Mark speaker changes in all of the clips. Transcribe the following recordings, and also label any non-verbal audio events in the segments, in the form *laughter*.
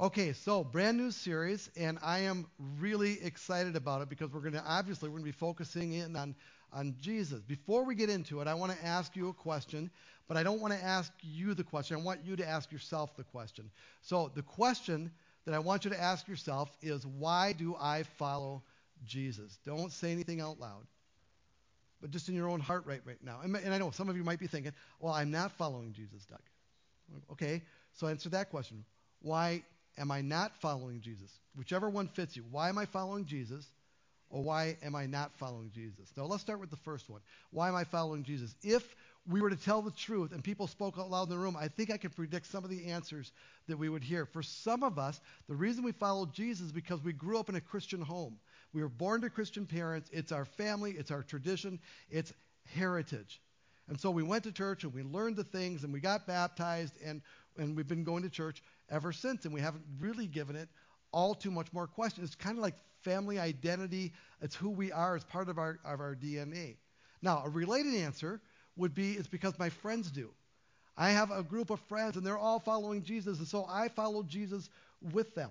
Speaker 1: Okay, so brand new series, and I am really excited about it because we're going to obviously we're going to be focusing in on on Jesus. Before we get into it, I want to ask you a question, but I don't want to ask you the question. I want you to ask yourself the question. So the question that I want you to ask yourself is, why do I follow Jesus? Don't say anything out loud, but just in your own heart right right now. And, and I know some of you might be thinking, well, I'm not following Jesus, Doug. Okay, so answer that question. Why am I not following Jesus? Whichever one fits you. Why am I following Jesus? Or why am I not following Jesus? Now, let's start with the first one. Why am I following Jesus? If we were to tell the truth and people spoke out loud in the room, I think I could predict some of the answers that we would hear. For some of us, the reason we follow Jesus is because we grew up in a Christian home. We were born to Christian parents. It's our family, it's our tradition, it's heritage. And so we went to church and we learned the things and we got baptized and, and we've been going to church ever since, and we haven't really given it all too much more question. It's kind of like family identity. It's who we are. It's part of our, of our DNA. Now, a related answer would be it's because my friends do. I have a group of friends, and they're all following Jesus, and so I follow Jesus with them.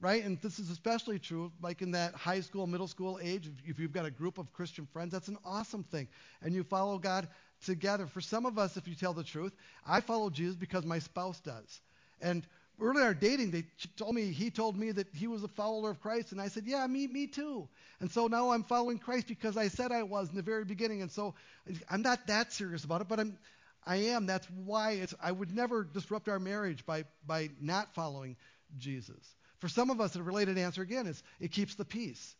Speaker 1: Right? And this is especially true, like in that high school, middle school age. If you've got a group of Christian friends, that's an awesome thing. And you follow God together. For some of us, if you tell the truth, I follow Jesus because my spouse does. And early in our dating, they told me he told me that he was a follower of Christ, and I said, "Yeah, me, me too." And so now I'm following Christ because I said I was in the very beginning, and so I'm not that serious about it, but I'm, I am. That's why it's. I would never disrupt our marriage by by not following Jesus. For some of us, a related answer again is it keeps the peace.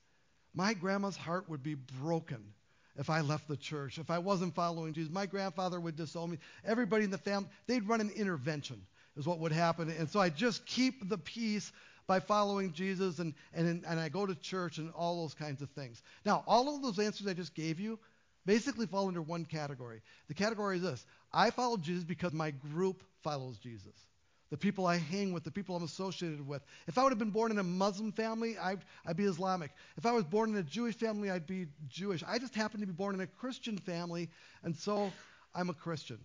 Speaker 1: My grandma's heart would be broken if I left the church, if I wasn't following Jesus. My grandfather would disown me. Everybody in the family, they'd run an intervention is what would happen. And so I just keep the peace by following Jesus and, and, and I go to church and all those kinds of things. Now, all of those answers I just gave you basically fall under one category. The category is this I follow Jesus because my group follows Jesus. The people I hang with, the people I'm associated with. If I would have been born in a Muslim family, I'd, I'd be Islamic. If I was born in a Jewish family, I'd be Jewish. I just happen to be born in a Christian family, and so I'm a Christian.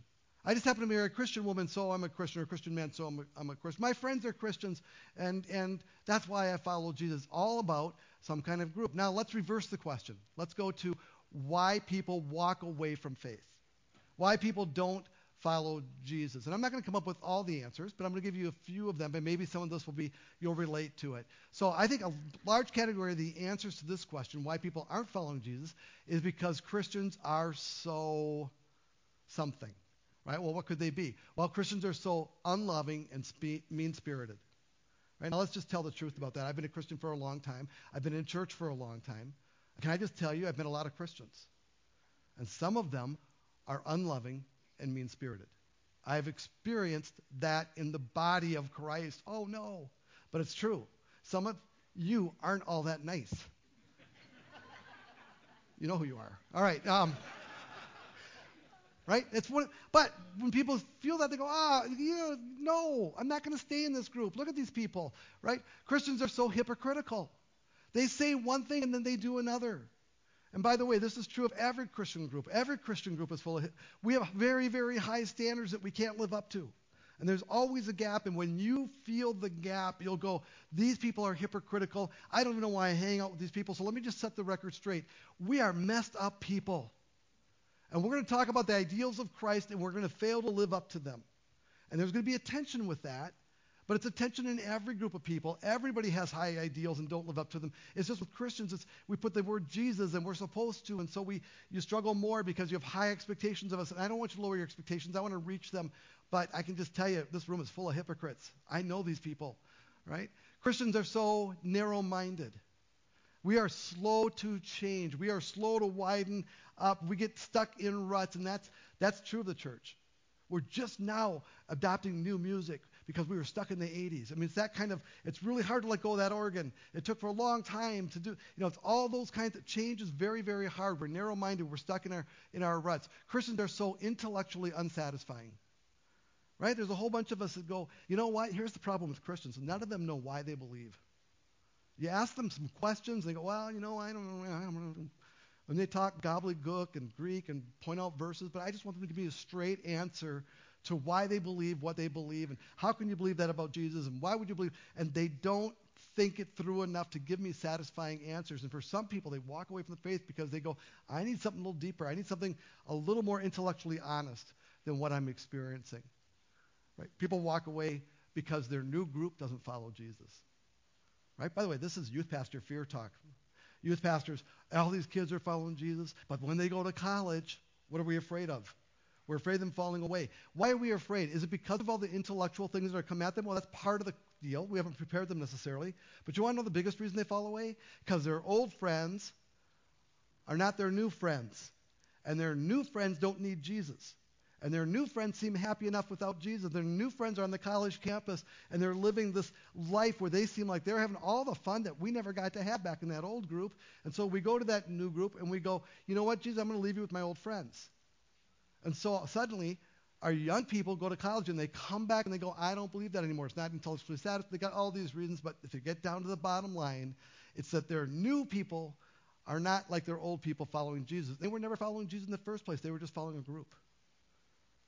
Speaker 1: I just happen to marry a Christian woman, so I'm a Christian, or a Christian man, so I'm a, I'm a Christian. My friends are Christians, and, and that's why I follow Jesus. All about some kind of group. Now, let's reverse the question. Let's go to why people walk away from faith, why people don't follow Jesus. And I'm not going to come up with all the answers, but I'm going to give you a few of them, and maybe some of this will be, you'll relate to it. So I think a large category of the answers to this question, why people aren't following Jesus, is because Christians are so something. Right? Well, what could they be? Well, Christians are so unloving and spe- mean spirited. Right? Now, let's just tell the truth about that. I've been a Christian for a long time, I've been in church for a long time. Can I just tell you, I've met a lot of Christians. And some of them are unloving and mean spirited. I've experienced that in the body of Christ. Oh, no. But it's true. Some of you aren't all that nice. *laughs* you know who you are. All right. Um, right? It's what, but when people feel that, they go, ah, you know, no, I'm not going to stay in this group. Look at these people, right? Christians are so hypocritical. They say one thing and then they do another. And by the way, this is true of every Christian group. Every Christian group is full of, we have very, very high standards that we can't live up to. And there's always a gap. And when you feel the gap, you'll go, these people are hypocritical. I don't even know why I hang out with these people. So let me just set the record straight. We are messed up people. And we're going to talk about the ideals of Christ, and we're going to fail to live up to them. And there's going to be a tension with that, but it's a tension in every group of people. Everybody has high ideals and don't live up to them. It's just with Christians, it's, we put the word Jesus, and we're supposed to, and so we you struggle more because you have high expectations of us. And I don't want you to lower your expectations. I want to reach them, but I can just tell you, this room is full of hypocrites. I know these people, right? Christians are so narrow-minded. We are slow to change. We are slow to widen up. We get stuck in ruts, and that's, that's true of the church. We're just now adopting new music because we were stuck in the 80s. I mean, it's that kind of, it's really hard to let go of that organ. It took for a long time to do, you know, it's all those kinds of, change is very, very hard. We're narrow-minded. We're stuck in our, in our ruts. Christians are so intellectually unsatisfying. Right? There's a whole bunch of us that go, you know what? Here's the problem with Christians. None of them know why they believe. You ask them some questions, they go, well, you know, I don't know. And they talk gobbledygook and Greek and point out verses, but I just want them to give me a straight answer to why they believe what they believe and how can you believe that about Jesus and why would you believe and they don't think it through enough to give me satisfying answers. And for some people they walk away from the faith because they go I need something a little deeper. I need something a little more intellectually honest than what I'm experiencing. Right? People walk away because their new group doesn't follow Jesus. Right? By the way this is youth pastor fear talk. Youth pastors all these kids are following Jesus but when they go to college what are we afraid of we're afraid of them falling away. Why are we afraid? Is it because of all the intellectual things that are coming at them? Well, that's part of the deal. We haven't prepared them necessarily. But you want to know the biggest reason they fall away? Because their old friends are not their new friends. And their new friends don't need Jesus. And their new friends seem happy enough without Jesus. Their new friends are on the college campus and they're living this life where they seem like they're having all the fun that we never got to have back in that old group. And so we go to that new group and we go, you know what, Jesus, I'm going to leave you with my old friends. And so suddenly, our young people go to college and they come back and they go, I don't believe that anymore. It's not intellectually satisfied. They got all these reasons, but if you get down to the bottom line, it's that their new people are not like their old people following Jesus. They were never following Jesus in the first place. They were just following a group.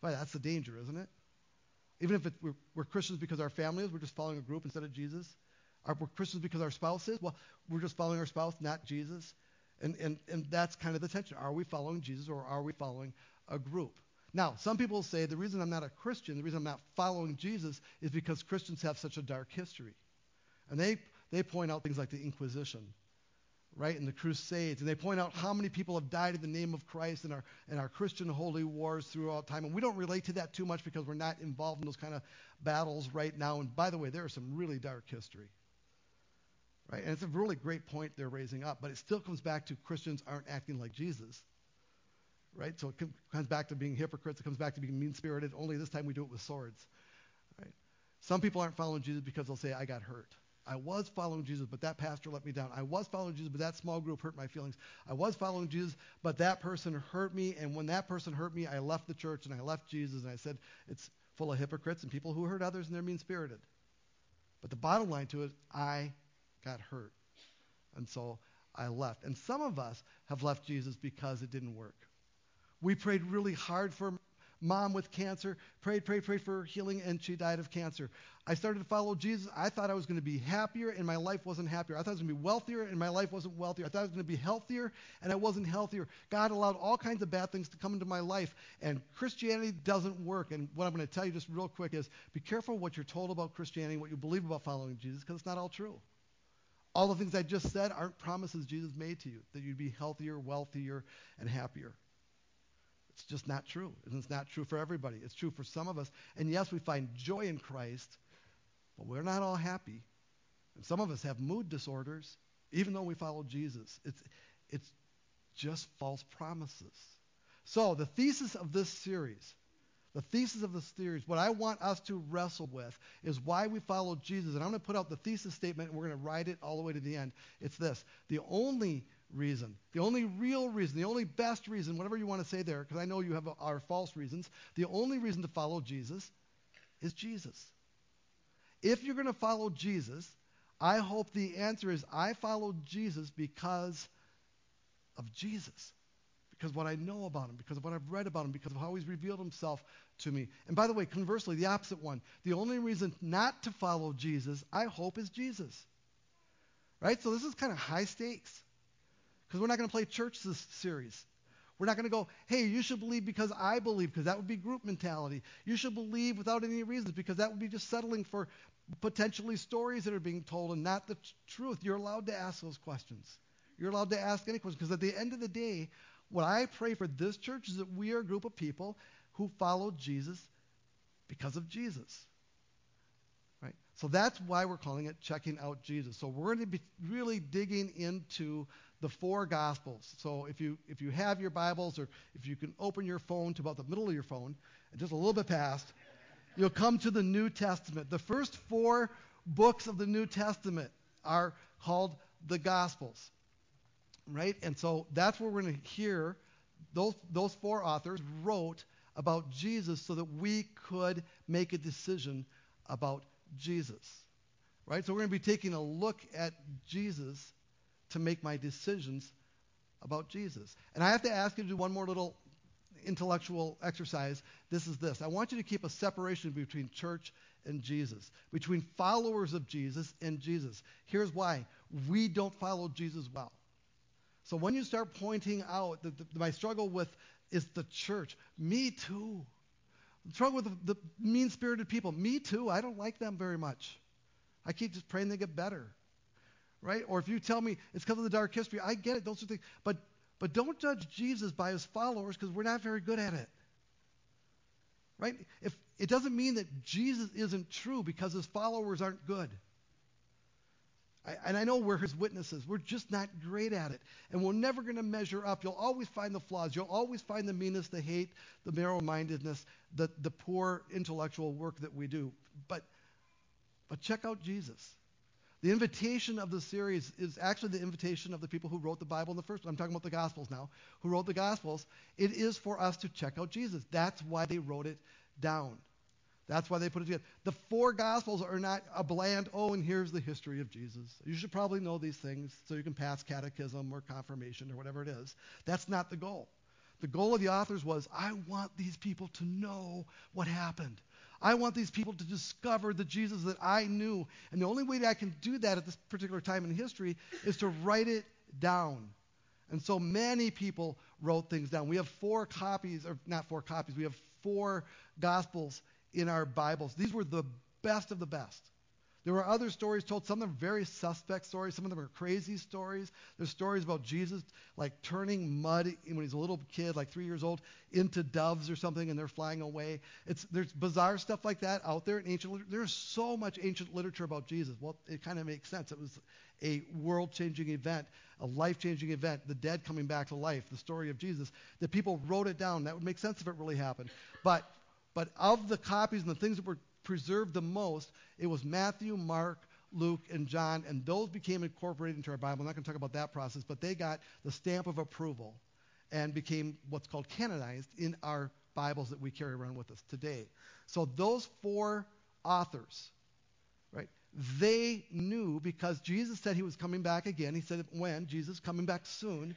Speaker 1: That's the danger, isn't it? Even if it, we're, we're, Christians because our family is, we're just following a group instead of Jesus. Are we Christians because our spouse is? Well, we're just following our spouse, not Jesus. And, and, and that's kind of the tension. Are we following Jesus or are we following a group. Now, some people say the reason I'm not a Christian, the reason I'm not following Jesus, is because Christians have such a dark history. And they, they point out things like the Inquisition, right, and the Crusades. And they point out how many people have died in the name of Christ in our, in our Christian holy wars throughout time. And we don't relate to that too much because we're not involved in those kind of battles right now. And by the way, there is some really dark history. Right? And it's a really great point they're raising up. But it still comes back to Christians aren't acting like Jesus right? So it comes back to being hypocrites. It comes back to being mean-spirited. Only this time we do it with swords, right? Some people aren't following Jesus because they'll say, I got hurt. I was following Jesus, but that pastor let me down. I was following Jesus, but that small group hurt my feelings. I was following Jesus, but that person hurt me. And when that person hurt me, I left the church and I left Jesus. And I said, it's full of hypocrites and people who hurt others and they're mean spirited. But the bottom line to it, I got hurt. And so I left. And some of us have left Jesus because it didn't work. We prayed really hard for mom with cancer, prayed, prayed, prayed for healing, and she died of cancer. I started to follow Jesus. I thought I was going to be happier, and my life wasn't happier. I thought I was going to be wealthier, and my life wasn't wealthier. I thought I was going to be healthier, and I wasn't healthier. God allowed all kinds of bad things to come into my life, and Christianity doesn't work. And what I'm going to tell you just real quick is be careful what you're told about Christianity, what you believe about following Jesus, because it's not all true. All the things I just said aren't promises Jesus made to you that you'd be healthier, wealthier, and happier. It's just not true. And it's not true for everybody. It's true for some of us. And yes, we find joy in Christ, but we're not all happy. And some of us have mood disorders, even though we follow Jesus. It's, it's just false promises. So, the thesis of this series, the thesis of this series, what I want us to wrestle with is why we follow Jesus. And I'm going to put out the thesis statement and we're going to write it all the way to the end. It's this The only reason. The only real reason, the only best reason, whatever you want to say there, because I know you have our false reasons, the only reason to follow Jesus is Jesus. If you're going to follow Jesus, I hope the answer is I follow Jesus because of Jesus. Because what I know about him, because of what I've read about him, because of how he's revealed himself to me. And by the way, conversely, the opposite one. The only reason not to follow Jesus, I hope, is Jesus. Right? So this is kind of high stakes. Because we're not going to play church this series. We're not going to go, hey, you should believe because I believe, because that would be group mentality. You should believe without any reasons, because that would be just settling for potentially stories that are being told and not the t- truth. You're allowed to ask those questions. You're allowed to ask any questions, because at the end of the day, what I pray for this church is that we are a group of people who follow Jesus because of Jesus. Right? So that's why we're calling it checking out Jesus. So we're going to be really digging into the four Gospels. So if you, if you have your Bibles or if you can open your phone to about the middle of your phone, just a little bit past, you'll come to the New Testament. The first four books of the New Testament are called the Gospels. Right? And so that's where we're going to hear those, those four authors wrote about Jesus so that we could make a decision about Jesus. Right? So we're going to be taking a look at Jesus to make my decisions about Jesus. And I have to ask you to do one more little intellectual exercise, this is this. I want you to keep a separation between church and Jesus, between followers of Jesus and Jesus. Here's why we don't follow Jesus well. So when you start pointing out that the, my struggle with is the church, me too. The struggle with the, the mean spirited people, me too. I don't like them very much. I keep just praying they get better. Right? Or if you tell me it's because of the dark history, I get it. Those are things. But but don't judge Jesus by his followers because we're not very good at it. Right? If it doesn't mean that Jesus isn't true because his followers aren't good. I, and I know we're his witnesses. We're just not great at it. And we're never going to measure up. You'll always find the flaws. You'll always find the meanness, the hate, the narrow mindedness, the, the poor intellectual work that we do. But, but check out Jesus. The invitation of the series is actually the invitation of the people who wrote the Bible in the first. I'm talking about the Gospels now. Who wrote the Gospels? It is for us to check out Jesus. That's why they wrote it down. That's why they put it together. The four Gospels are not a bland, oh, and here's the history of Jesus. You should probably know these things so you can pass catechism or confirmation or whatever it is. That's not the goal. The goal of the authors was I want these people to know what happened. I want these people to discover the Jesus that I knew. And the only way that I can do that at this particular time in history is to write it down. And so many people wrote things down. We have four copies, or not four copies, we have four Gospels in our Bibles. These were the best of the best. There were other stories told. Some of them very suspect stories. Some of them are crazy stories. There's stories about Jesus like turning mud when he's a little kid, like three years old, into doves or something, and they're flying away. It's there's bizarre stuff like that out there in ancient. literature. There's so much ancient literature about Jesus. Well, it kind of makes sense. It was a world-changing event, a life-changing event, the dead coming back to life, the story of Jesus. That people wrote it down. That would make sense if it really happened. But but of the copies and the things that were preserved the most, it was Matthew, Mark, Luke, and John, and those became incorporated into our Bible. I'm not going to talk about that process, but they got the stamp of approval and became what's called canonized in our Bibles that we carry around with us today. So those four authors, right, they knew because Jesus said he was coming back again. He said when? Jesus coming back soon.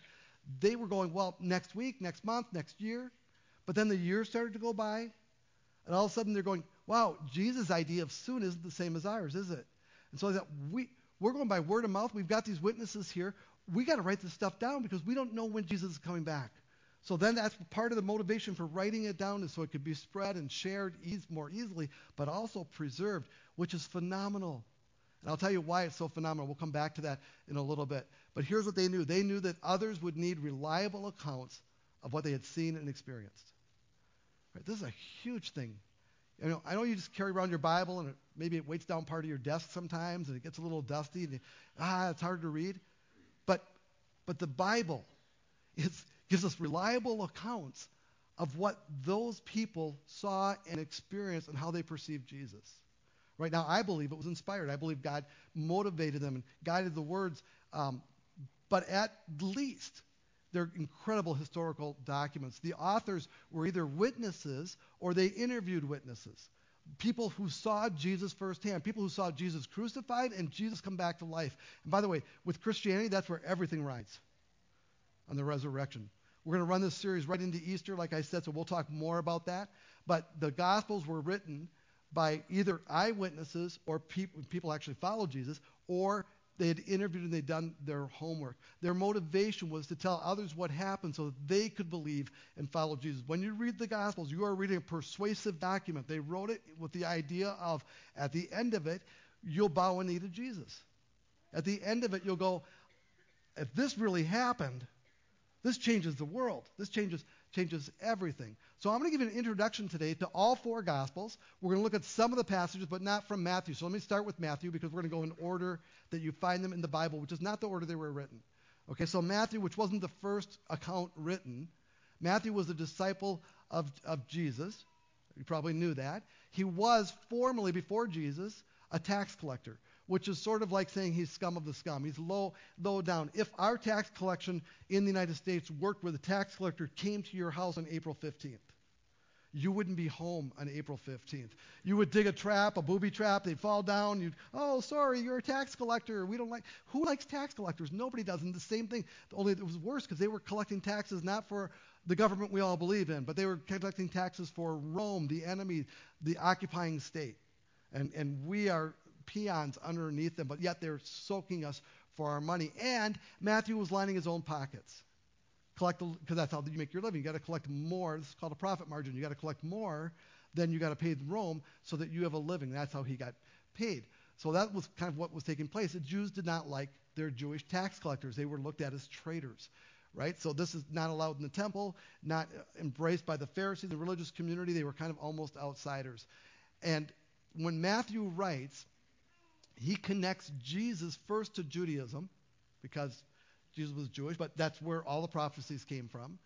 Speaker 1: They were going, well, next week, next month, next year. But then the years started to go by, and all of a sudden they're going, wow, Jesus' idea of soon isn't the same as ours, is it? And so I thought, we, we're going by word of mouth. We've got these witnesses here. We got to write this stuff down because we don't know when Jesus is coming back. So then that's part of the motivation for writing it down is so it could be spread and shared more easily, but also preserved, which is phenomenal. And I'll tell you why it's so phenomenal. We'll come back to that in a little bit. But here's what they knew. They knew that others would need reliable accounts of what they had seen and experienced. Right? This is a huge thing you know, I know you just carry around your Bible and maybe it weights down part of your desk sometimes and it gets a little dusty and ah, it's hard to read. But, but the Bible is, gives us reliable accounts of what those people saw and experienced and how they perceived Jesus. Right now, I believe it was inspired. I believe God motivated them and guided the words. Um, but at least they're incredible historical documents. The authors were either witnesses or they interviewed witnesses. People who saw Jesus firsthand, people who saw Jesus crucified and Jesus come back to life. And by the way, with Christianity, that's where everything rides on the resurrection. We're going to run this series right into Easter, like I said, so we'll talk more about that. But the Gospels were written by either eyewitnesses or people, people actually followed Jesus, or they had interviewed and they'd done their homework. Their motivation was to tell others what happened so that they could believe and follow Jesus. When you read the Gospels, you are reading a persuasive document. They wrote it with the idea of, at the end of it, you'll bow a knee to Jesus. At the end of it, you'll go, if this really happened, this changes the world. This changes changes everything. So I'm going to give an introduction today to all four Gospels. We're going to look at some of the passages, but not from Matthew. So let me start with Matthew because we're going to go in order that you find them in the Bible, which is not the order they were written. Okay, so Matthew, which wasn't the first account written, Matthew was a disciple of, of Jesus. You probably knew that. He was formerly, before Jesus, a tax collector which is sort of like saying he's scum of the scum. He's low, low down. If our tax collection in the United States worked where the tax collector came to your house on April 15th, you wouldn't be home on April 15th. You would dig a trap, a booby trap, they'd fall down. You'd, oh, sorry, you're a tax collector. We don't like, who likes tax collectors? Nobody does. And the same thing, only it was worse because they were collecting taxes not for the government we all believe in, but they were collecting taxes for Rome, the enemy, the occupying state. And, and we are peons underneath them, but yet they're soaking us for our money. And Matthew was lining his own pockets. Collect because that's how you make your living. You got to collect more. This is called a profit margin. You got to collect more than you got to pay Rome so that you have a living. That's how he got paid. So that was kind of what was taking place. The Jews did not like their Jewish tax collectors. They were looked at as traitors, right? So this is not allowed in the temple, not embraced by the Pharisees, the religious community. They were kind of almost outsiders. And when Matthew writes, he connects Jesus first to Judaism because Jesus was Jewish, but that's where all the prophecies came from.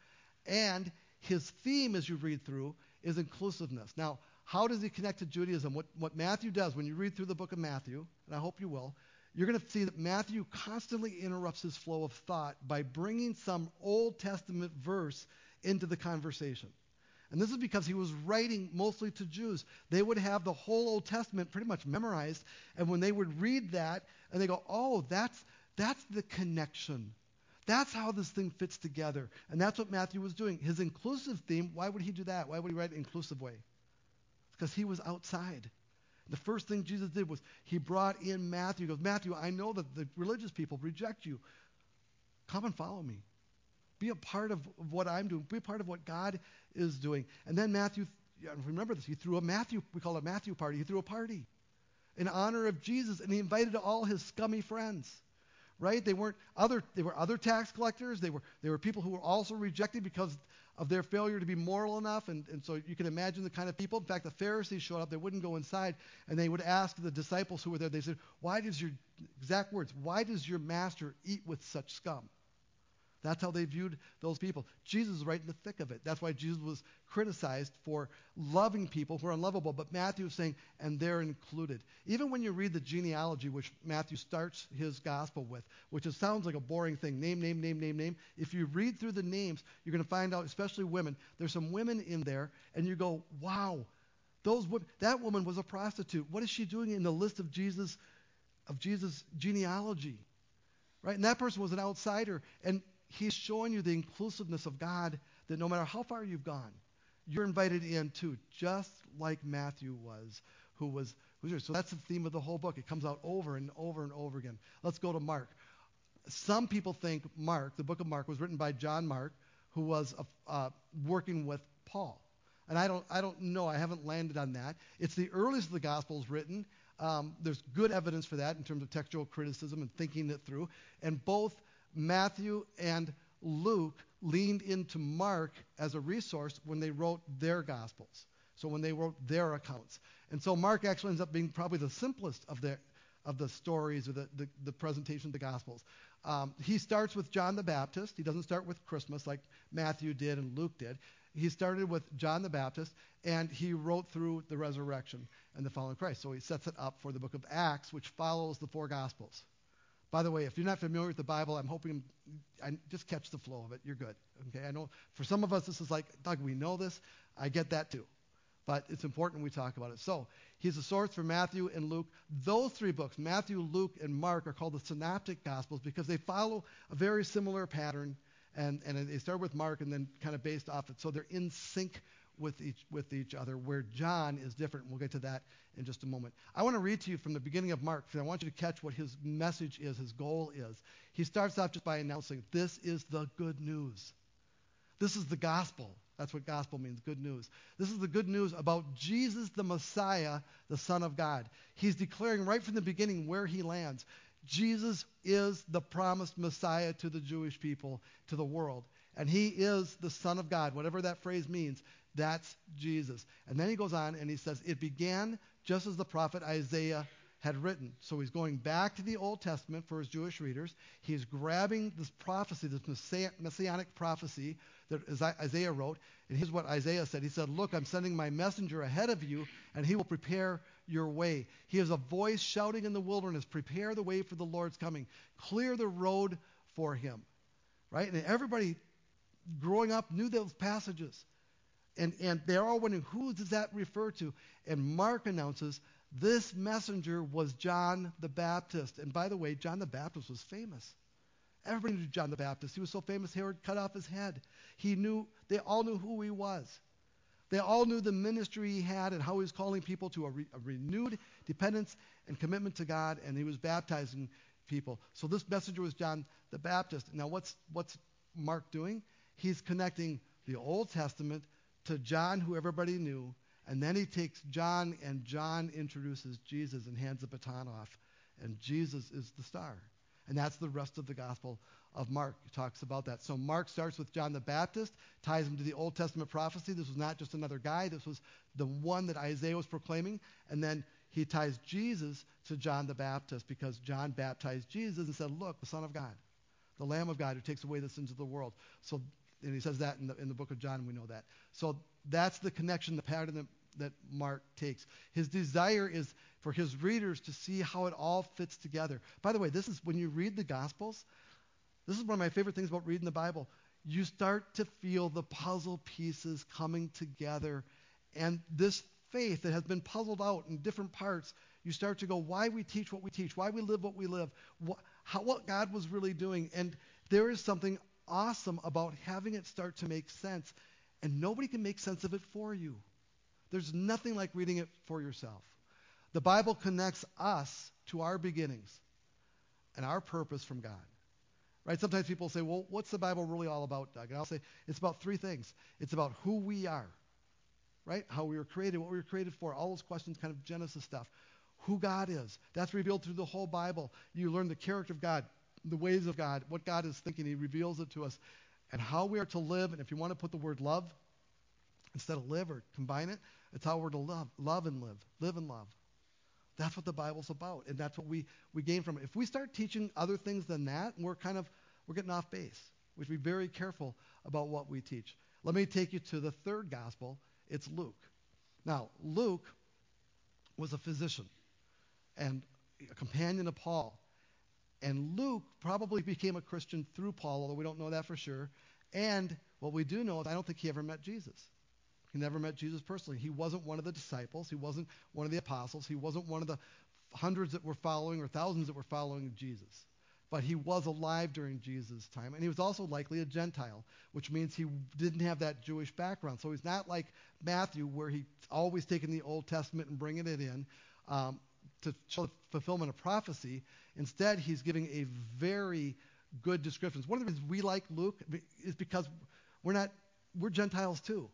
Speaker 1: And his theme, as you read through, is inclusiveness. Now, how does he connect to Judaism? What, what Matthew does, when you read through the book of Matthew, and I hope you will, you're going to see that Matthew constantly interrupts his flow of thought by bringing some Old Testament verse into the conversation. And this is because he was writing mostly to Jews. They would have the whole Old Testament pretty much memorized, and when they would read that, and they go, "Oh, that's that's the connection. That's how this thing fits together." And that's what Matthew was doing. His inclusive theme. Why would he do that? Why would he write an inclusive way? Because he was outside. The first thing Jesus did was he brought in Matthew. He goes, Matthew, I know that the religious people reject you. Come and follow me. Be a part of what I'm doing. Be a part of what God is doing. And then Matthew, remember this, he threw a Matthew, we call it a Matthew party. He threw a party in honor of Jesus, and he invited all his scummy friends. Right? They weren't other. They were other tax collectors. They were they were people who were also rejected because of their failure to be moral enough. And, and so you can imagine the kind of people. In fact, the Pharisees showed up. They wouldn't go inside, and they would ask the disciples who were there. They said, "Why does your exact words? Why does your master eat with such scum?" That's how they viewed those people. Jesus is right in the thick of it. That's why Jesus was criticized for loving people who are unlovable. But Matthew is saying, and they're included. Even when you read the genealogy, which Matthew starts his gospel with, which is, sounds like a boring thing name, name, name, name, name. If you read through the names, you're going to find out, especially women, there's some women in there, and you go, wow, those women, that woman was a prostitute. What is she doing in the list of Jesus, of Jesus' genealogy? Right? And that person was an outsider. And he's showing you the inclusiveness of God that no matter how far you've gone, you're invited in too, just like Matthew was, who was who's here. So that's the theme of the whole book. It comes out over and over and over again. Let's go to Mark. Some people think Mark, the book of Mark, was written by John Mark, who was uh, working with Paul. And I don't, I don't know. I haven't landed on that. It's the earliest of the Gospels written. Um, there's good evidence for that in terms of textual criticism and thinking it through. And both Matthew and Luke leaned into Mark as a resource when they wrote their Gospels. So when they wrote their accounts. And so Mark actually ends up being probably the simplest of the, of the stories or the, the, the presentation of the Gospels. Um, he starts with John the Baptist. He doesn't start with Christmas like Matthew did and Luke did. He started with John the Baptist, and he wrote through the resurrection and the of Christ. So he sets it up for the book of Acts, which follows the four Gospels. By the way, if you're not familiar with the Bible, I'm hoping I just catch the flow of it. You're good. Okay, I know for some of us this is like, Doug, we know this. I get that too. But it's important we talk about it. So he's a source for Matthew and Luke. Those three books, Matthew, Luke, and Mark, are called the Synoptic Gospels because they follow a very similar pattern. And, and they start with Mark and then kind of based off it. So they're in sync with each, with each other, where John is different. We'll get to that in just a moment. I want to read to you from the beginning of Mark because I want you to catch what his message is, his goal is. He starts off just by announcing, This is the good news. This is the gospel. That's what gospel means, good news. This is the good news about Jesus the Messiah, the Son of God. He's declaring right from the beginning where he lands. Jesus is the promised Messiah to the Jewish people, to the world. And he is the Son of God, whatever that phrase means. That's Jesus. And then he goes on and he says, It began just as the prophet Isaiah had written. So he's going back to the Old Testament for his Jewish readers. He's grabbing this prophecy, this messianic prophecy that Isaiah wrote. And here's what Isaiah said He said, Look, I'm sending my messenger ahead of you, and he will prepare your way. He is a voice shouting in the wilderness, Prepare the way for the Lord's coming, clear the road for him. Right? And everybody growing up knew those passages. And, and they're all wondering, who does that refer to? And Mark announces, this messenger was John the Baptist. And by the way, John the Baptist was famous. Everybody knew John the Baptist. He was so famous, Herod cut off his head. He knew, they all knew who he was. They all knew the ministry he had and how he was calling people to a, re, a renewed dependence and commitment to God, and he was baptizing people. So this messenger was John the Baptist. Now, what's, what's Mark doing? He's connecting the Old Testament to John, who everybody knew, and then he takes John, and John introduces Jesus and hands the baton off. And Jesus is the star. And that's the rest of the Gospel of Mark. He talks about that. So Mark starts with John the Baptist, ties him to the Old Testament prophecy. This was not just another guy, this was the one that Isaiah was proclaiming. And then he ties Jesus to John the Baptist because John baptized Jesus and said, Look, the Son of God, the Lamb of God who takes away the sins of the world. So, and he says that in the, in the book of John, we know that. So that's the connection, the pattern that, that Mark takes. His desire is for his readers to see how it all fits together. By the way, this is when you read the Gospels, this is one of my favorite things about reading the Bible. You start to feel the puzzle pieces coming together. And this faith that has been puzzled out in different parts, you start to go, why we teach what we teach, why we live what we live, what, how, what God was really doing. And there is something awesome about having it start to make sense. And nobody can make sense of it for you. There's nothing like reading it for yourself. The Bible connects us to our beginnings and our purpose from God. Right? Sometimes people say, well, what's the Bible really all about, Doug? And I'll say, it's about three things. It's about who we are, right? How we were created, what we were created for, all those questions, kind of Genesis stuff. Who God is. That's revealed through the whole Bible. You learn the character of God, the ways of God, what God is thinking. He reveals it to us. And how we are to live. And if you want to put the word love instead of live or combine it, it's how we're to love. Love and live. Live and love. That's what the Bible's about, and that's what we, we gain from it. If we start teaching other things than that, we're kind of we're getting off base. We should be very careful about what we teach. Let me take you to the third gospel. It's Luke. Now, Luke was a physician and a companion of Paul. And Luke probably became a Christian through Paul, although we don't know that for sure. And what we do know is I don't think he ever met Jesus. He never met Jesus personally. He wasn't one of the disciples. He wasn't one of the apostles. He wasn't one of the hundreds that were following or thousands that were following Jesus. But he was alive during Jesus' time. And he was also likely a Gentile, which means he didn't have that Jewish background. So he's not like Matthew, where he's always taking the Old Testament and bringing it in um, to show the fulfillment of prophecy. Instead, he's giving a very good description. One of the reasons we like Luke is because we're not, we're Gentiles too.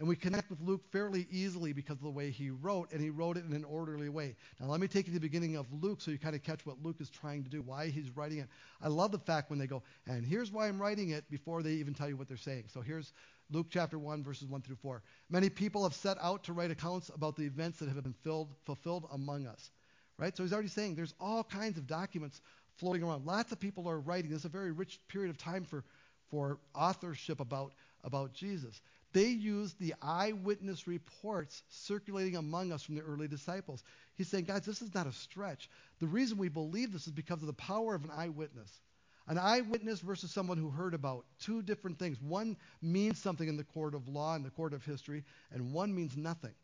Speaker 1: And we connect with Luke fairly easily because of the way he wrote, and he wrote it in an orderly way. Now, let me take you to the beginning of Luke so you kind of catch what Luke is trying to do, why he's writing it. I love the fact when they go, and here's why I'm writing it before they even tell you what they're saying. So here's Luke chapter 1, verses 1 through 4. Many people have set out to write accounts about the events that have been filled, fulfilled among us. Right? So he's already saying there's all kinds of documents floating around. Lots of people are writing. This is a very rich period of time for, for authorship about, about Jesus. They used the eyewitness reports circulating among us from the early disciples. He's saying, guys, this is not a stretch. The reason we believe this is because of the power of an eyewitness. An eyewitness versus someone who heard about two different things. One means something in the court of law and the court of history, and one means nothing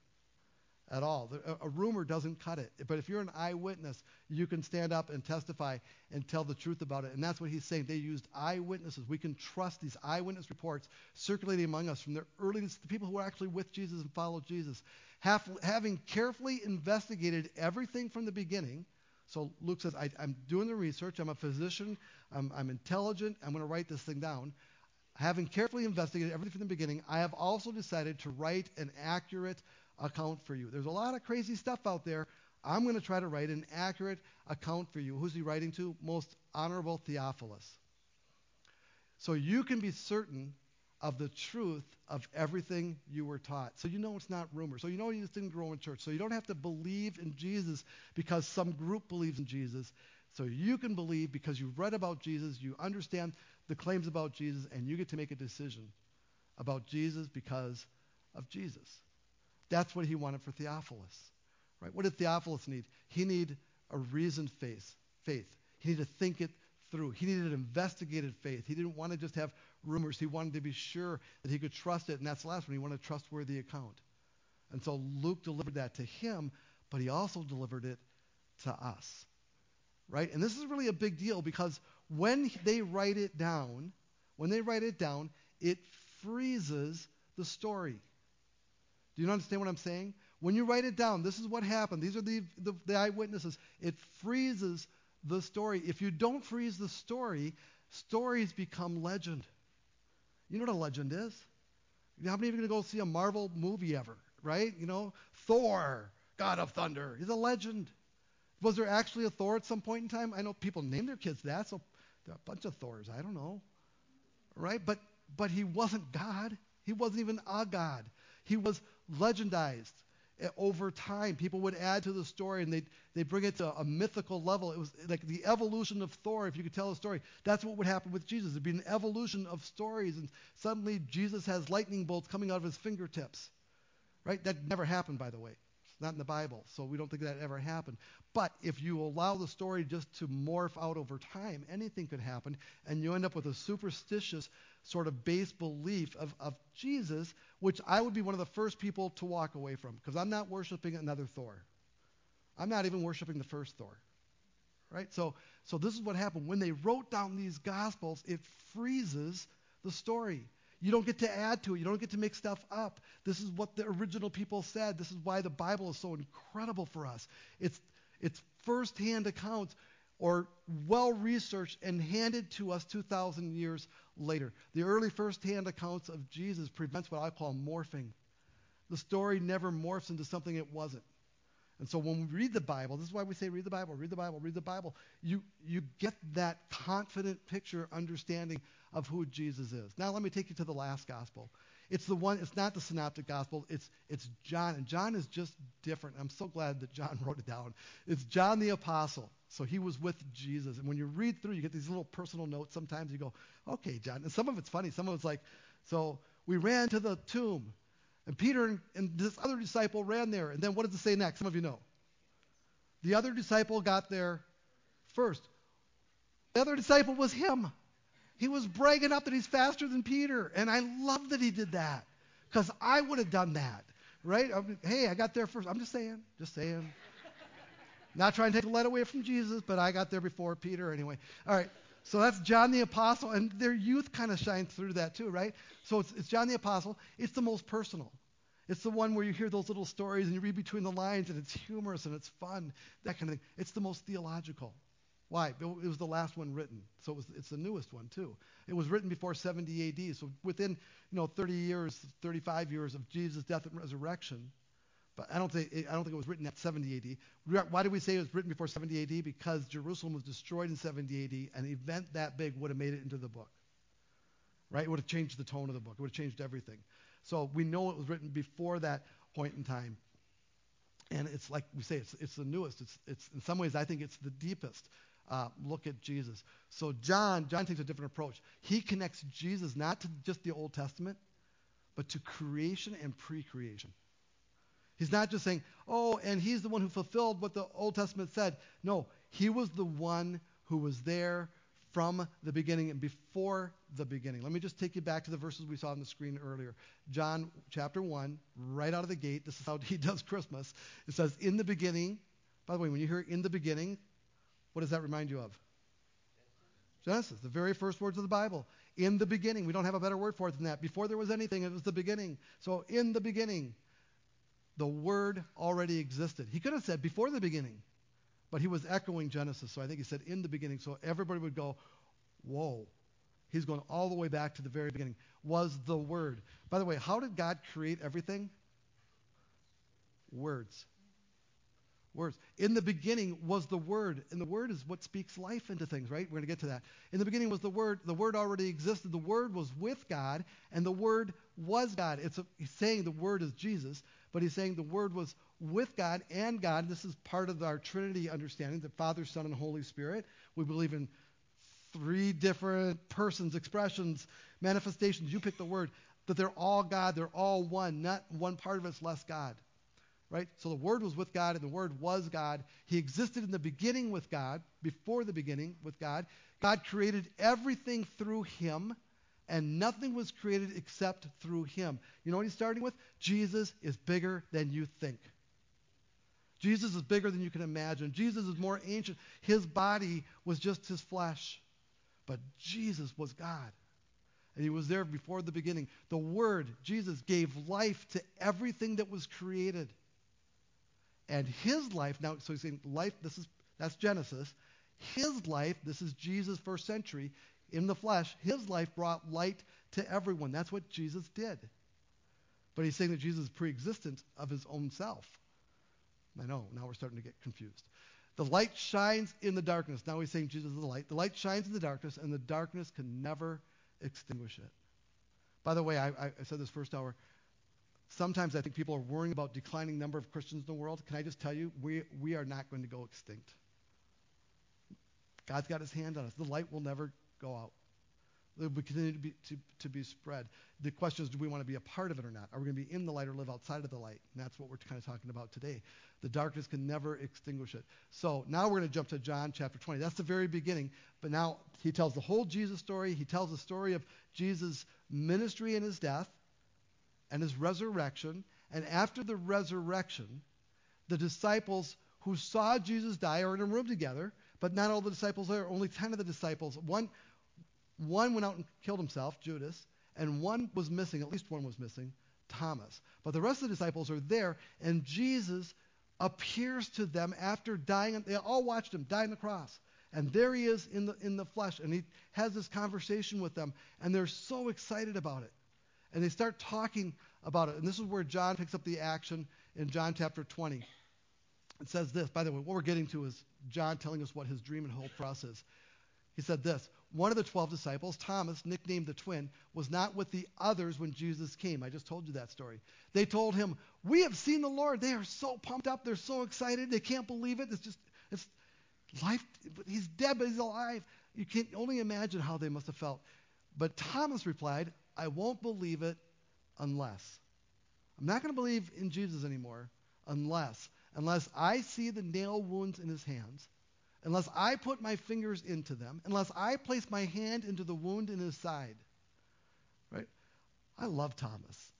Speaker 1: at all. A, rumor doesn't cut it. But if you're an eyewitness, you can stand up and testify and tell the truth about it. And that's what he's saying. They used eyewitnesses. We can trust these eyewitness reports circulating among us from the earliest, the people who were actually with Jesus and followed Jesus. Have, having carefully investigated everything from the beginning, so Luke says, I, am doing the research. I'm a physician. I'm, I'm intelligent. I'm going to write this thing down. Having carefully investigated everything from the beginning, I have also decided to write an accurate account for you. There's a lot of crazy stuff out there. I'm going to try to write an accurate account for you. Who's he writing to? Most honorable Theophilus. So you can be certain of the truth of everything you were taught. So you know it's not rumor. So you know you just didn't grow in church. So you don't have to believe in Jesus because some group believes in Jesus. So you can believe because you've read about Jesus, you understand the claims about Jesus, and you get to make a decision about Jesus because of Jesus. That's what he wanted for Theophilus. Right? What did Theophilus need? He needed a reasoned faith. Faith. He needed to think it through. He needed an investigated faith. He didn't want to just have rumors. He wanted to be sure that he could trust it. And that's the last one. He wanted a trustworthy account. And so Luke delivered that to him, but he also delivered it to us. right? And this is really a big deal because when they write it down, when they write it down, it freezes the story. Do you understand what I'm saying? When you write it down, this is what happened. These are the, the, the eyewitnesses. It freezes the story. If you don't freeze the story, stories become legend. You know what a legend is? How many of you going to go see a Marvel movie ever, right? You know, Thor, God of Thunder. He's a legend. Was there actually a Thor at some point in time? I know people name their kids that, so there are a bunch of Thors. I don't know. Right? But but he wasn't God. He wasn't even a God. He was legendized over time. People would add to the story and they'd, they'd bring it to a mythical level. It was like the evolution of Thor, if you could tell a story. That's what would happen with Jesus. It'd be an evolution of stories, and suddenly Jesus has lightning bolts coming out of his fingertips. Right? That never happened, by the way. Not in the Bible, so we don't think that ever happened. But if you allow the story just to morph out over time, anything could happen, and you end up with a superstitious sort of base belief of, of Jesus, which I would be one of the first people to walk away from, because I'm not worshiping another Thor. I'm not even worshiping the first Thor. Right? So, so this is what happened. When they wrote down these Gospels, it freezes the story. You don't get to add to it. You don't get to make stuff up. This is what the original people said. This is why the Bible is so incredible for us. It's, it's firsthand accounts or well researched and handed to us 2,000 years later. The early firsthand accounts of Jesus prevents what I call morphing. The story never morphs into something it wasn't. And so when we read the Bible, this is why we say read the Bible, read the Bible, read the Bible. You, you get that confident picture, understanding of who Jesus is. Now let me take you to the last gospel. It's the one, it's not the synoptic gospel, it's, it's John. And John is just different. I'm so glad that John *laughs* wrote it down. It's John the Apostle. So he was with Jesus. And when you read through, you get these little personal notes. Sometimes you go, okay, John. And some of it's funny. Some of it's like, so we ran to the tomb. And Peter and, this other disciple ran there. And then what does it say next? Some of you know. The other disciple got there first. The other disciple was him. He was bragging up that he's faster than Peter. And I love that he did that because I would have done that, right? I hey, I got there first. I'm just saying, just saying. Not trying to take the light away from Jesus, but I got there before Peter anyway. All right. So that's John the Apostle, and their youth kind of shines through that too, right? So it's, it's John the Apostle. It's the most personal. It's the one where you hear those little stories and you read between the lines and it's humorous and it's fun, that kind of thing. It's the most theological. Why? It was the last one written, so it was, it's the newest one too. It was written before 70 AD, so within you know 30 years, 35 years of Jesus' death and resurrection. But I don't think I don't think it was written at 70 AD. Why do we say it was written before 70 AD? Because Jerusalem was destroyed in 70 AD. An event that big would have made it into the book, right? It would have changed the tone of the book. It would have changed everything. So we know it was written before that point in time. And it's like we say, it's, it's the newest. It's, it's in some ways I think it's the deepest uh, look at Jesus. So John, John takes a different approach. He connects Jesus not to just the Old Testament, but to creation and pre-creation. He's not just saying, oh, and he's the one who fulfilled what the Old Testament said. No, he was the one who was there from the beginning and before the beginning. Let me just take you back to the verses we saw on the screen earlier. John chapter 1, right out of the gate, this is how *laughs* he does Christmas. It says, In the beginning, by the way, when you hear in the beginning, what does that remind you of? Genesis, the very first words of the Bible. In the beginning. We don't have a better word for it than that. Before there was anything, it was the beginning. So, in the beginning, the Word already existed. He could have said before the beginning, but he was echoing Genesis. So, I think he said in the beginning. So, everybody would go, whoa. He's going all the way back to the very beginning. Was the Word. By the way, how did God create everything? Words. Words. In the beginning was the Word, and the Word is what speaks life into things, right? We're going to get to that. In the beginning was the Word. The Word already existed. The Word was with God, and the Word was God. It's a, he's saying the Word is Jesus, but he's saying the Word was with God and God. This is part of our Trinity understanding, the Father, Son, and Holy Spirit. We believe in three different persons, expressions, manifestations. You pick the word. That they're all God. They're all one. Not one part of it's less God right? So the Word was with God, and the Word was God. He existed in the beginning with God, before the beginning with God. God created everything through Him, and nothing was created except through Him. You know what he's starting with? Jesus is bigger than you think. Jesus is bigger than you can imagine. Jesus is more ancient. His body was just his flesh. But Jesus was God. And he was there before the beginning. The Word, Jesus, gave life to everything that was created. And his life, now, so he's saying life, this is that's Genesis. His life, this is Jesus first century, in the flesh, his life brought light to everyone. That's what Jesus did. But he's saying that Jesus is pre-existent of his own self. I know, now we're starting to get confused. The light shines in the darkness. Now he's saying Jesus is the light. The light shines in the darkness, and the darkness can never extinguish it. By the way, I, I said this first hour. Sometimes I think people are worrying about declining number of Christians in the world. Can I just tell you, we, we are not going to go extinct. God's got his hand on us. The light will never go out. It will continue to be, to, to be spread. The question is, do we want to be a part of it or not? Are we going to be in the light or live outside of the light? And that's what we're kind of talking about today. The darkness can never extinguish it. So now we're going to jump to John chapter 20. That's the very beginning. But now he tells the whole Jesus story. He tells the story of Jesus' ministry and his death and his resurrection. And after the resurrection, the disciples who saw Jesus die are in a room together, but not all the disciples are. Only 10 of the disciples. One, one went out and killed himself, Judas, and one was missing, at least one was missing, Thomas. But the rest of the disciples are there, and Jesus appears to them after dying. They all watched him die on the cross. And there he is in the, in the flesh, and he has this conversation with them, and they're so excited about it. And they start talking about it. And this is where John picks up the action in John chapter 20. It says this, by the way, what we're getting to is John telling us what his dream and hope for us is. He said this One of the 12 disciples, Thomas, nicknamed the twin, was not with the others when Jesus came. I just told you that story. They told him, We have seen the Lord. They are so pumped up. They're so excited. They can't believe it. It's just, it's life. He's dead, but he's alive. You can only imagine how they must have felt. But Thomas replied, I won't believe it unless. I'm not going to believe in Jesus anymore unless unless I see the nail wounds in his hands, unless I put my fingers into them, unless I place my hand into the wound in his side. Right? I love Thomas.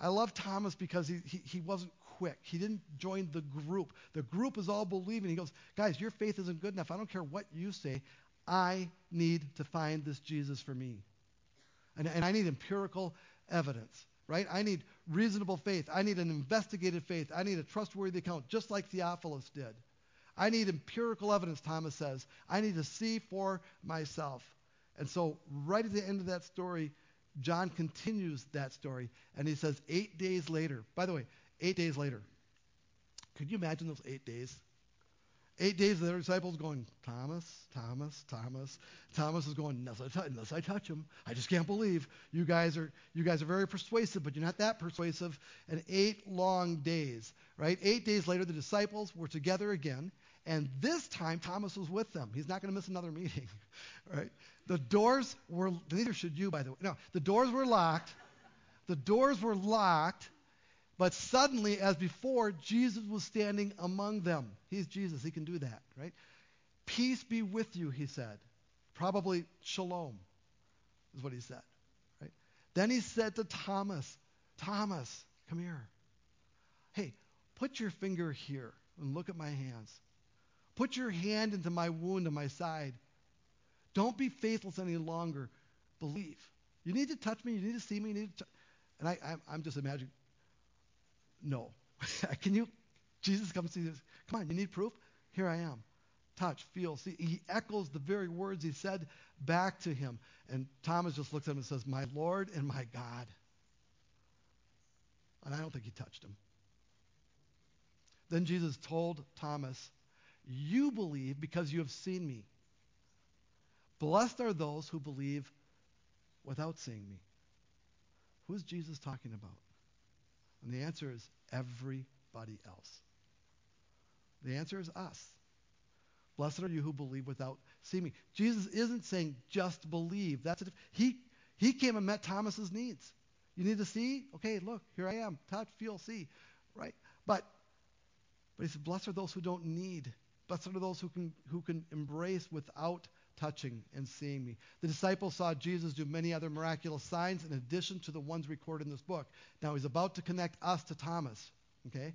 Speaker 1: I love Thomas because he, he, he wasn't quick. He didn't join the group. The group is all believing. He goes, guys, your faith isn't good enough. I don't care what you say. I need to find this Jesus for me. And, and I need empirical evidence right? I need reasonable faith. I need an investigated faith. I need a trustworthy account, just like Theophilus did. I need empirical evidence, Thomas says. I need to see for myself. And so, right at the end of that story, John continues that story, and he says, eight days later, by the way, eight days later, could you imagine those eight days? Eight days, the disciples going, Thomas, Thomas, Thomas. Thomas is going, unless I, t- unless I touch him, I just can't believe. You guys are you guys are very persuasive, but you're not that persuasive. And eight long days, right? Eight days later, the disciples were together again, and this time Thomas was with them. He's not going to miss another *laughs* meeting, right? The doors were neither should you, by the way. No, the doors were locked. The doors were locked but suddenly, as before, Jesus was standing among them. He's Jesus. He can do that, right? Peace be with you, he said. Probably shalom is what he said, right? Then he said to Thomas, Thomas, come here. Hey, put your finger here and look at my hands. Put your hand into my wound on my side. Don't be faithless any longer. Believe. You need to touch me. You need to see me. You need to t-. and I, I'm just imagining no. *laughs* Can you? Jesus comes to this. Come on, you need proof? Here I am. Touch, feel, see. He echoes the very words he said back to him. And Thomas just looks at him and says, My Lord and my God. And I don't think he touched him. Then Jesus told Thomas, You believe because you have seen me. Blessed are those who believe without seeing me. Who is Jesus talking about? And the answer is everybody else. The answer is us. Blessed are you who believe without seeing. Jesus isn't saying just believe. That's it. He he came and met Thomas's needs. You need to see? Okay, look, here I am. Touch, feel, see. Right? But but he said, Blessed are those who don't need. Blessed are those who can who can embrace without touching and seeing me. The disciples saw Jesus do many other miraculous signs in addition to the ones recorded in this book. Now he's about to connect us to Thomas, okay?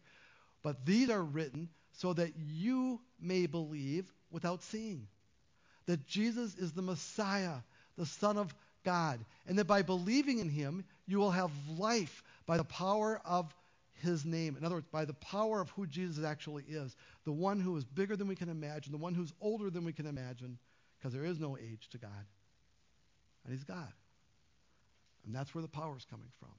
Speaker 1: But these are written so that you may believe without seeing. That Jesus is the Messiah, the Son of God. And that by believing in him, you will have life by the power of his name. In other words, by the power of who Jesus actually is. The one who is bigger than we can imagine, the one who's older than we can imagine, because there is no age to God. And he's God. And that's where the power is coming from.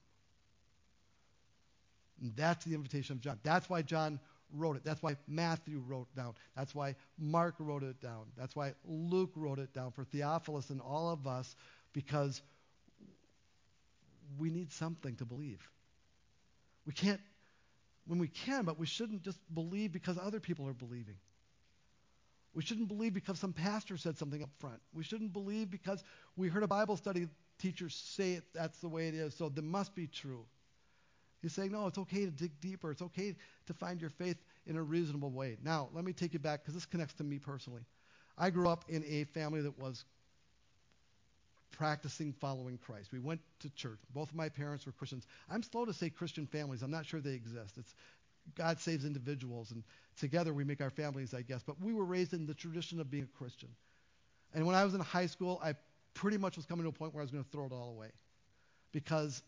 Speaker 1: And that's the invitation of John. That's why John wrote it. That's why Matthew wrote it down. That's why Mark wrote it down. That's why Luke wrote it down for Theophilus and all of us, because we need something to believe. We can't, when we can, but we shouldn't just believe because other people are believing. We shouldn't believe because some pastor said something up front. We shouldn't believe because we heard a Bible study teacher say it, that's the way it is, so that must be true. He's saying, no, it's okay to dig deeper. It's okay to find your faith in a reasonable way. Now, let me take you back because this connects to me personally. I grew up in a family that was practicing following Christ. We went to church. Both of my parents were Christians. I'm slow to say Christian families. I'm not sure they exist. It's God saves individuals, and together we make our families, I guess. But we were raised in the tradition of being a Christian. And when I was in high school, I pretty much was coming to a point where I was going to throw it all away because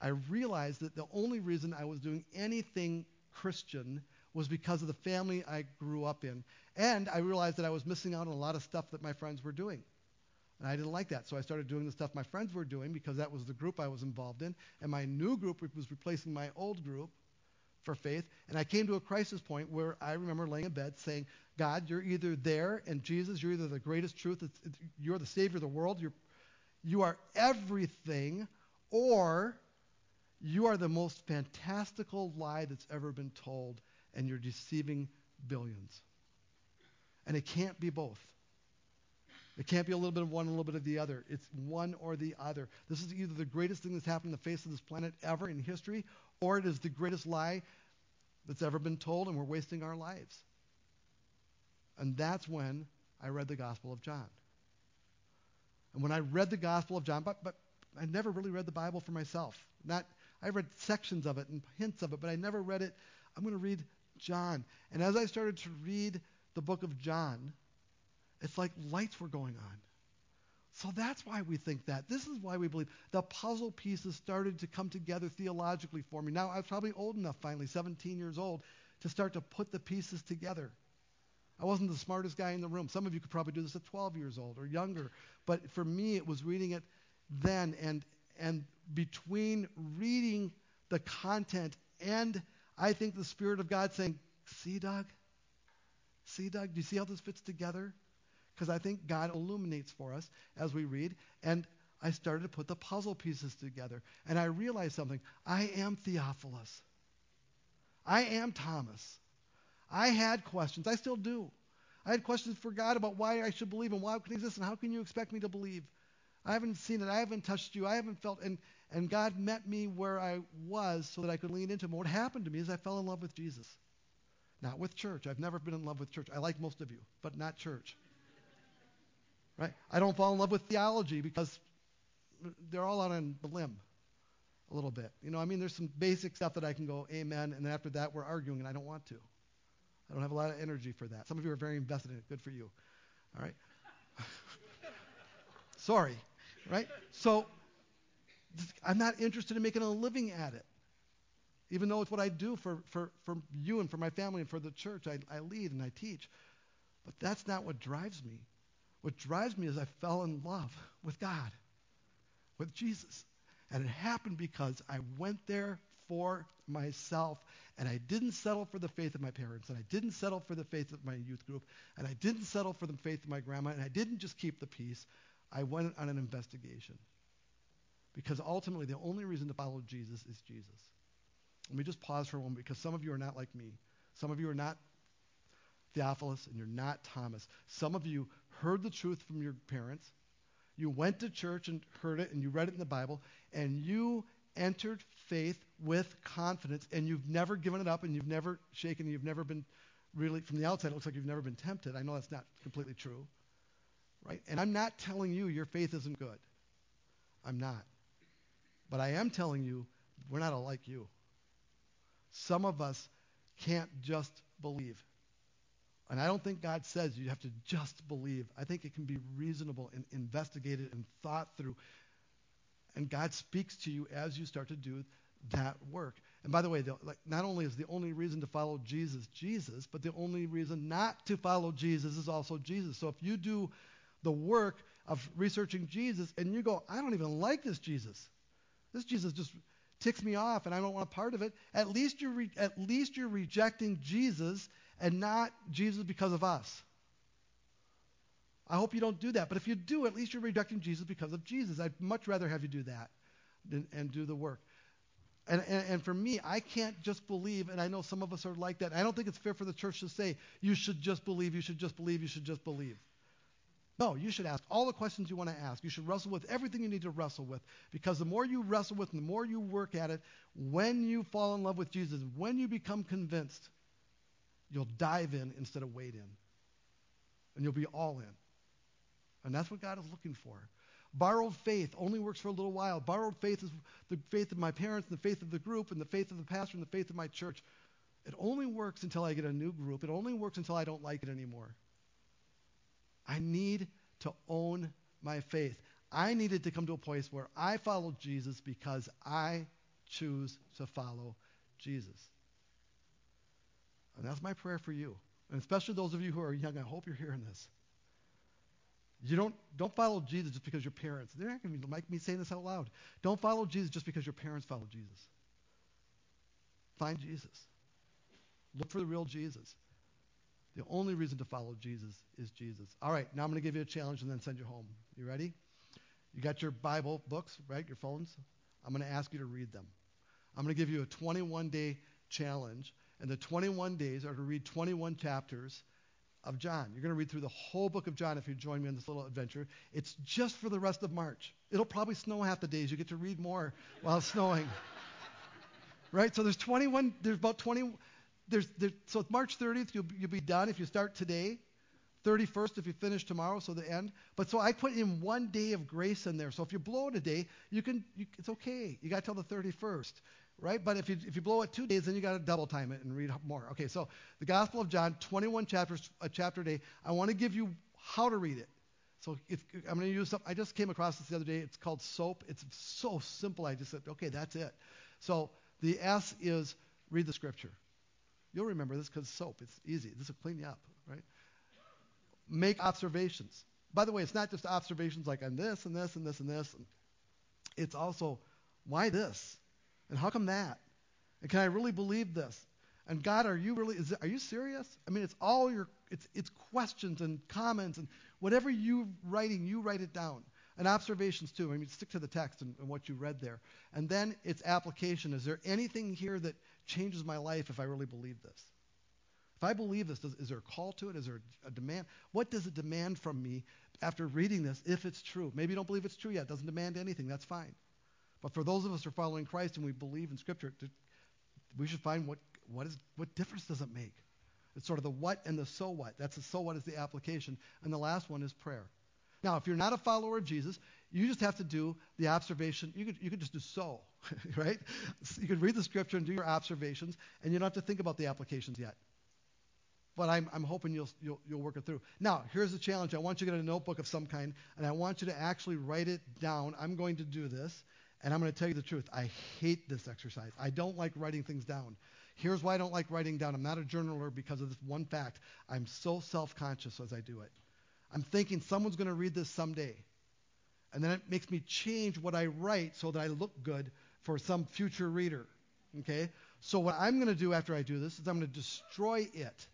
Speaker 1: I realized that the only reason I was doing anything Christian was because of the family I grew up in. And I realized that I was missing out on a lot of stuff that my friends were doing. And I didn't like that. So I started doing the stuff my friends were doing because that was the group I was involved in. And my new group was replacing my old group for faith. And I came to a crisis point where I remember laying in bed saying, God, you're either there, and Jesus, you're either the greatest truth, you're the Savior of the world, you're, you are everything, or you are the most fantastical lie that's ever been told, and you're deceiving billions. And it can't be both. It can't be a little bit of one, a little bit of the other. It's one or the other. This is either the greatest thing that's happened on the face of this planet ever in history, or it is the greatest lie that's ever been told, and we're wasting our lives. And that's when I read the Gospel of John. And when I read the Gospel of John, but, but I never really read the Bible for myself. Not, I read sections of it and hints of it, but I never read it. I'm going to read John. And as I started to read the book of John, it's like lights were going on. So that's why we think that. This is why we believe. The puzzle pieces started to come together theologically for me. Now, I was probably old enough, finally, 17 years old, to start to put the pieces together. I wasn't the smartest guy in the room. Some of you could probably do this at 12 years old or younger. But for me, it was reading it then. And, and between reading the content and I think the Spirit of God saying, See, Doug? See, Doug? Do you see how this fits together? Because I think God illuminates for us as we read. And I started to put the puzzle pieces together. And I realized something. I am Theophilus. I am Thomas. I had questions. I still do. I had questions for God about why I should believe and why can he exist and how can you expect me to believe? I haven't seen it. I haven't touched you. I haven't felt and and God met me where I was so that I could lean into him. What happened to me is I fell in love with Jesus. Not with church. I've never been in love with church. I like most of you, but not church. Right? I don't fall in love with theology because they're all out on the limb a little bit. You know, I mean, there's some basic stuff that I can go, amen, and then after that, we're arguing, and I don't want to. I don't have a lot of energy for that. Some of you are very invested in it. Good for you. All right? *laughs* Sorry. Right? So, I'm not interested in making a living at it. Even though it's what I do for, for, for you and for my family and for the church, I, I lead and I teach. But that's not what drives me. What drives me is I fell in love with God, with Jesus. And it happened because I went there for myself and I didn't settle for the faith of my parents and I didn't settle for the faith of my youth group and I didn't settle for the faith of my grandma and I didn't just keep the peace. I went on an investigation. Because ultimately, the only reason to follow Jesus is Jesus. Let me just pause for a moment because some of you are not like me. Some of you are not Theophilus and you're not Thomas. Some of you heard the truth from your parents. You went to church and heard it and you read it in the Bible and you entered faith with confidence and you've never given it up and you've never shaken, and you've never been really, from the outside, it looks like you've never been tempted. I know that's not completely true. Right? And I'm not telling you your faith isn't good. I'm not. But I am telling you we're not alike you. Some of us can't just believe. And I don't think God says you have to just believe. I think it can be reasonable and investigated and thought through. And God speaks to you as you start to do that work. And by the way, the, like, not only is the only reason to follow Jesus Jesus, but the only reason not to follow Jesus is also Jesus. So if you do the work of researching Jesus and you go, I don't even like this Jesus. This Jesus just ticks me off and I don't want a part of it. At least you're re- at least you're rejecting Jesus and not Jesus because of us. I hope you don't do that. But if you do, at least you're rejecting Jesus because of Jesus. I'd much rather have you do that than, and do the work. And, and, and, for me, I can't just believe, and I know some of us are like that. I don't think it's fair for the church to say, you should just believe, you should just believe, you should just believe. No, you should ask all the questions you want to ask. You should wrestle with everything you need to wrestle with. Because the more you wrestle with and the more you work at it, when you fall in love with Jesus, when you become convinced, you'll dive in instead of wade in. And you'll be all in. And that's what God is looking for. Borrowed faith only works for a little while. Borrowed faith is the faith of my parents, and the faith of the group, and the faith of the pastor, and the faith of my church. It only works until I get a new group. It only works until I don't like it anymore. I need to own my faith. I needed to come to a place where I follow Jesus because I choose to follow Jesus. And that's my prayer for you. And especially those of you who are young, I hope you're hearing this. You don't, don't follow Jesus just because your parents, they're not going to like me saying this out loud. Don't follow Jesus just because your parents follow Jesus. Find Jesus. Look for the real Jesus. The only reason to follow Jesus is Jesus. All right, now I'm going to give you a challenge and then send you home. You ready? You got your Bible books, right? Your phones? I'm going to ask you to read them. I'm going to give you a 21 day challenge, and the 21 days are to read 21 chapters of John. You're going to read through the whole book of John if you join me on this little adventure. It's just for the rest of March. It'll probably snow half the days. You get to read more while snowing. *laughs* right? So there's 21, there's about 20, there's, there, so March 30th, you'll, you'll be done if you start today. 31st if you finish tomorrow, so the end. But so I put in one day of grace in there. So if you blow it a day, you can, you, it's okay. You got till the 31st right? But if you, if you blow it two days, then you got to double time it and read more. Okay, so the Gospel of John, 21 chapters, a chapter a day. I want to give you how to read it. So if, I'm going to use something. I just came across this the other day. It's called SOAP. It's so simple. I just said, okay, that's it. So the S is read the Scripture. You'll remember this because SOAP. It's easy. This will clean you up, right? Make observations. By the way, it's not just observations like on this and this and this and this. It's also why this and how come that? And can I really believe this? And God, are you really? It, are you serious? I mean, it's all your it's it's questions and comments and whatever you're writing, you write it down. And observations too. I mean, stick to the text and, and what you read there. And then it's application. Is there anything here that changes my life if I really believe this? If I believe this, does, is there a call to it? Is there a demand? What does it demand from me after reading this if it's true? Maybe you don't believe it's true yet. It doesn't demand anything. That's fine. But for those of us who are following Christ and we believe in Scripture, we should find what, what, is, what difference does it make? It's sort of the what and the so what. That's the so what is the application. And the last one is prayer. Now, if you're not a follower of Jesus, you just have to do the observation. You could, you could just do so, *laughs* right? You could read the scripture and do your observations, and you don't have to think about the applications yet. But I'm, I'm hoping you'll, you'll, you'll work it through. Now, here's the challenge. I want you to get a notebook of some kind, and I want you to actually write it down. I'm going to do this. And I'm going to tell you the truth. I hate this exercise. I don't like writing things down. Here's why I don't like writing down. I'm not a journaler because of this one fact. I'm so self conscious as I do it. I'm thinking someone's going to read this someday. And then it makes me change what I write so that I look good for some future reader. Okay? So what I'm going to do after I do this is I'm going to destroy it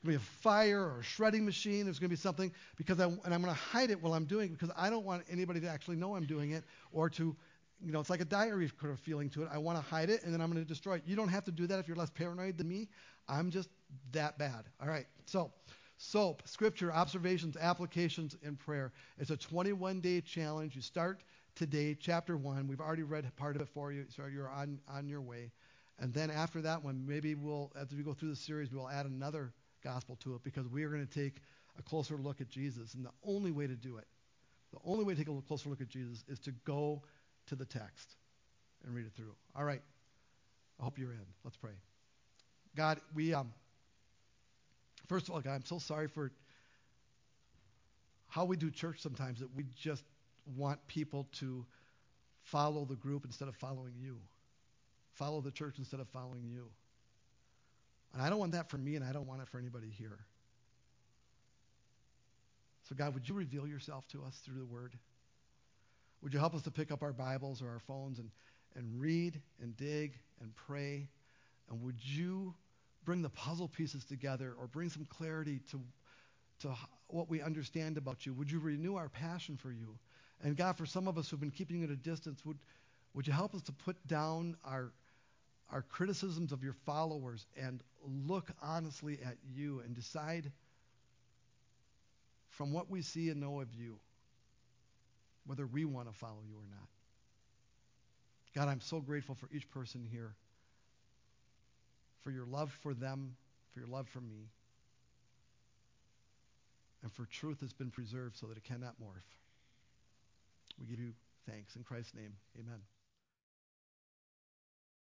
Speaker 1: It's going to be a fire or a shredding machine. There's going to be something because I, and I'm going to hide it while I'm doing it because I don't want anybody to actually know I'm doing it or to, you know, it's like a diary kind of feeling to it. I want to hide it and then I'm going to destroy it. You don't have to do that if you're less paranoid than me. I'm just that bad. All right. So, SOAP, scripture, observations, applications, and prayer. It's a 21 day challenge. You start today, chapter one. We've already read part of it for you, so you're on, on your way. And then after that one, maybe we'll, as we go through the series, we'll add another gospel to it because we are going to take a closer look at Jesus. And the only way to do it, the only way to take a closer look at Jesus is to go to the text and read it through. All right. I hope you're in. Let's pray. God, we, um, first of all, God, I'm so sorry for how we do church sometimes that we just want people to follow the group instead of following you, follow the church instead of following you. And I don't want that for me, and I don't want it for anybody here. So, God, would you reveal yourself to us through the Word? Would you help us to pick up our Bibles or our phones and, and read and dig and pray? And would you bring the puzzle pieces together or bring some clarity to, to what we understand about you? Would you renew our passion for you? And God, for some of us who've been keeping you at a distance, would, would you help us to put down our, our criticisms of your followers and look honestly at you and decide from what we see and know of you, whether we want to follow you or not. God, I'm so grateful for each person here, for your love for them, for your love for me, and for truth that's been preserved so that it cannot morph. We give you thanks. In Christ's name, amen.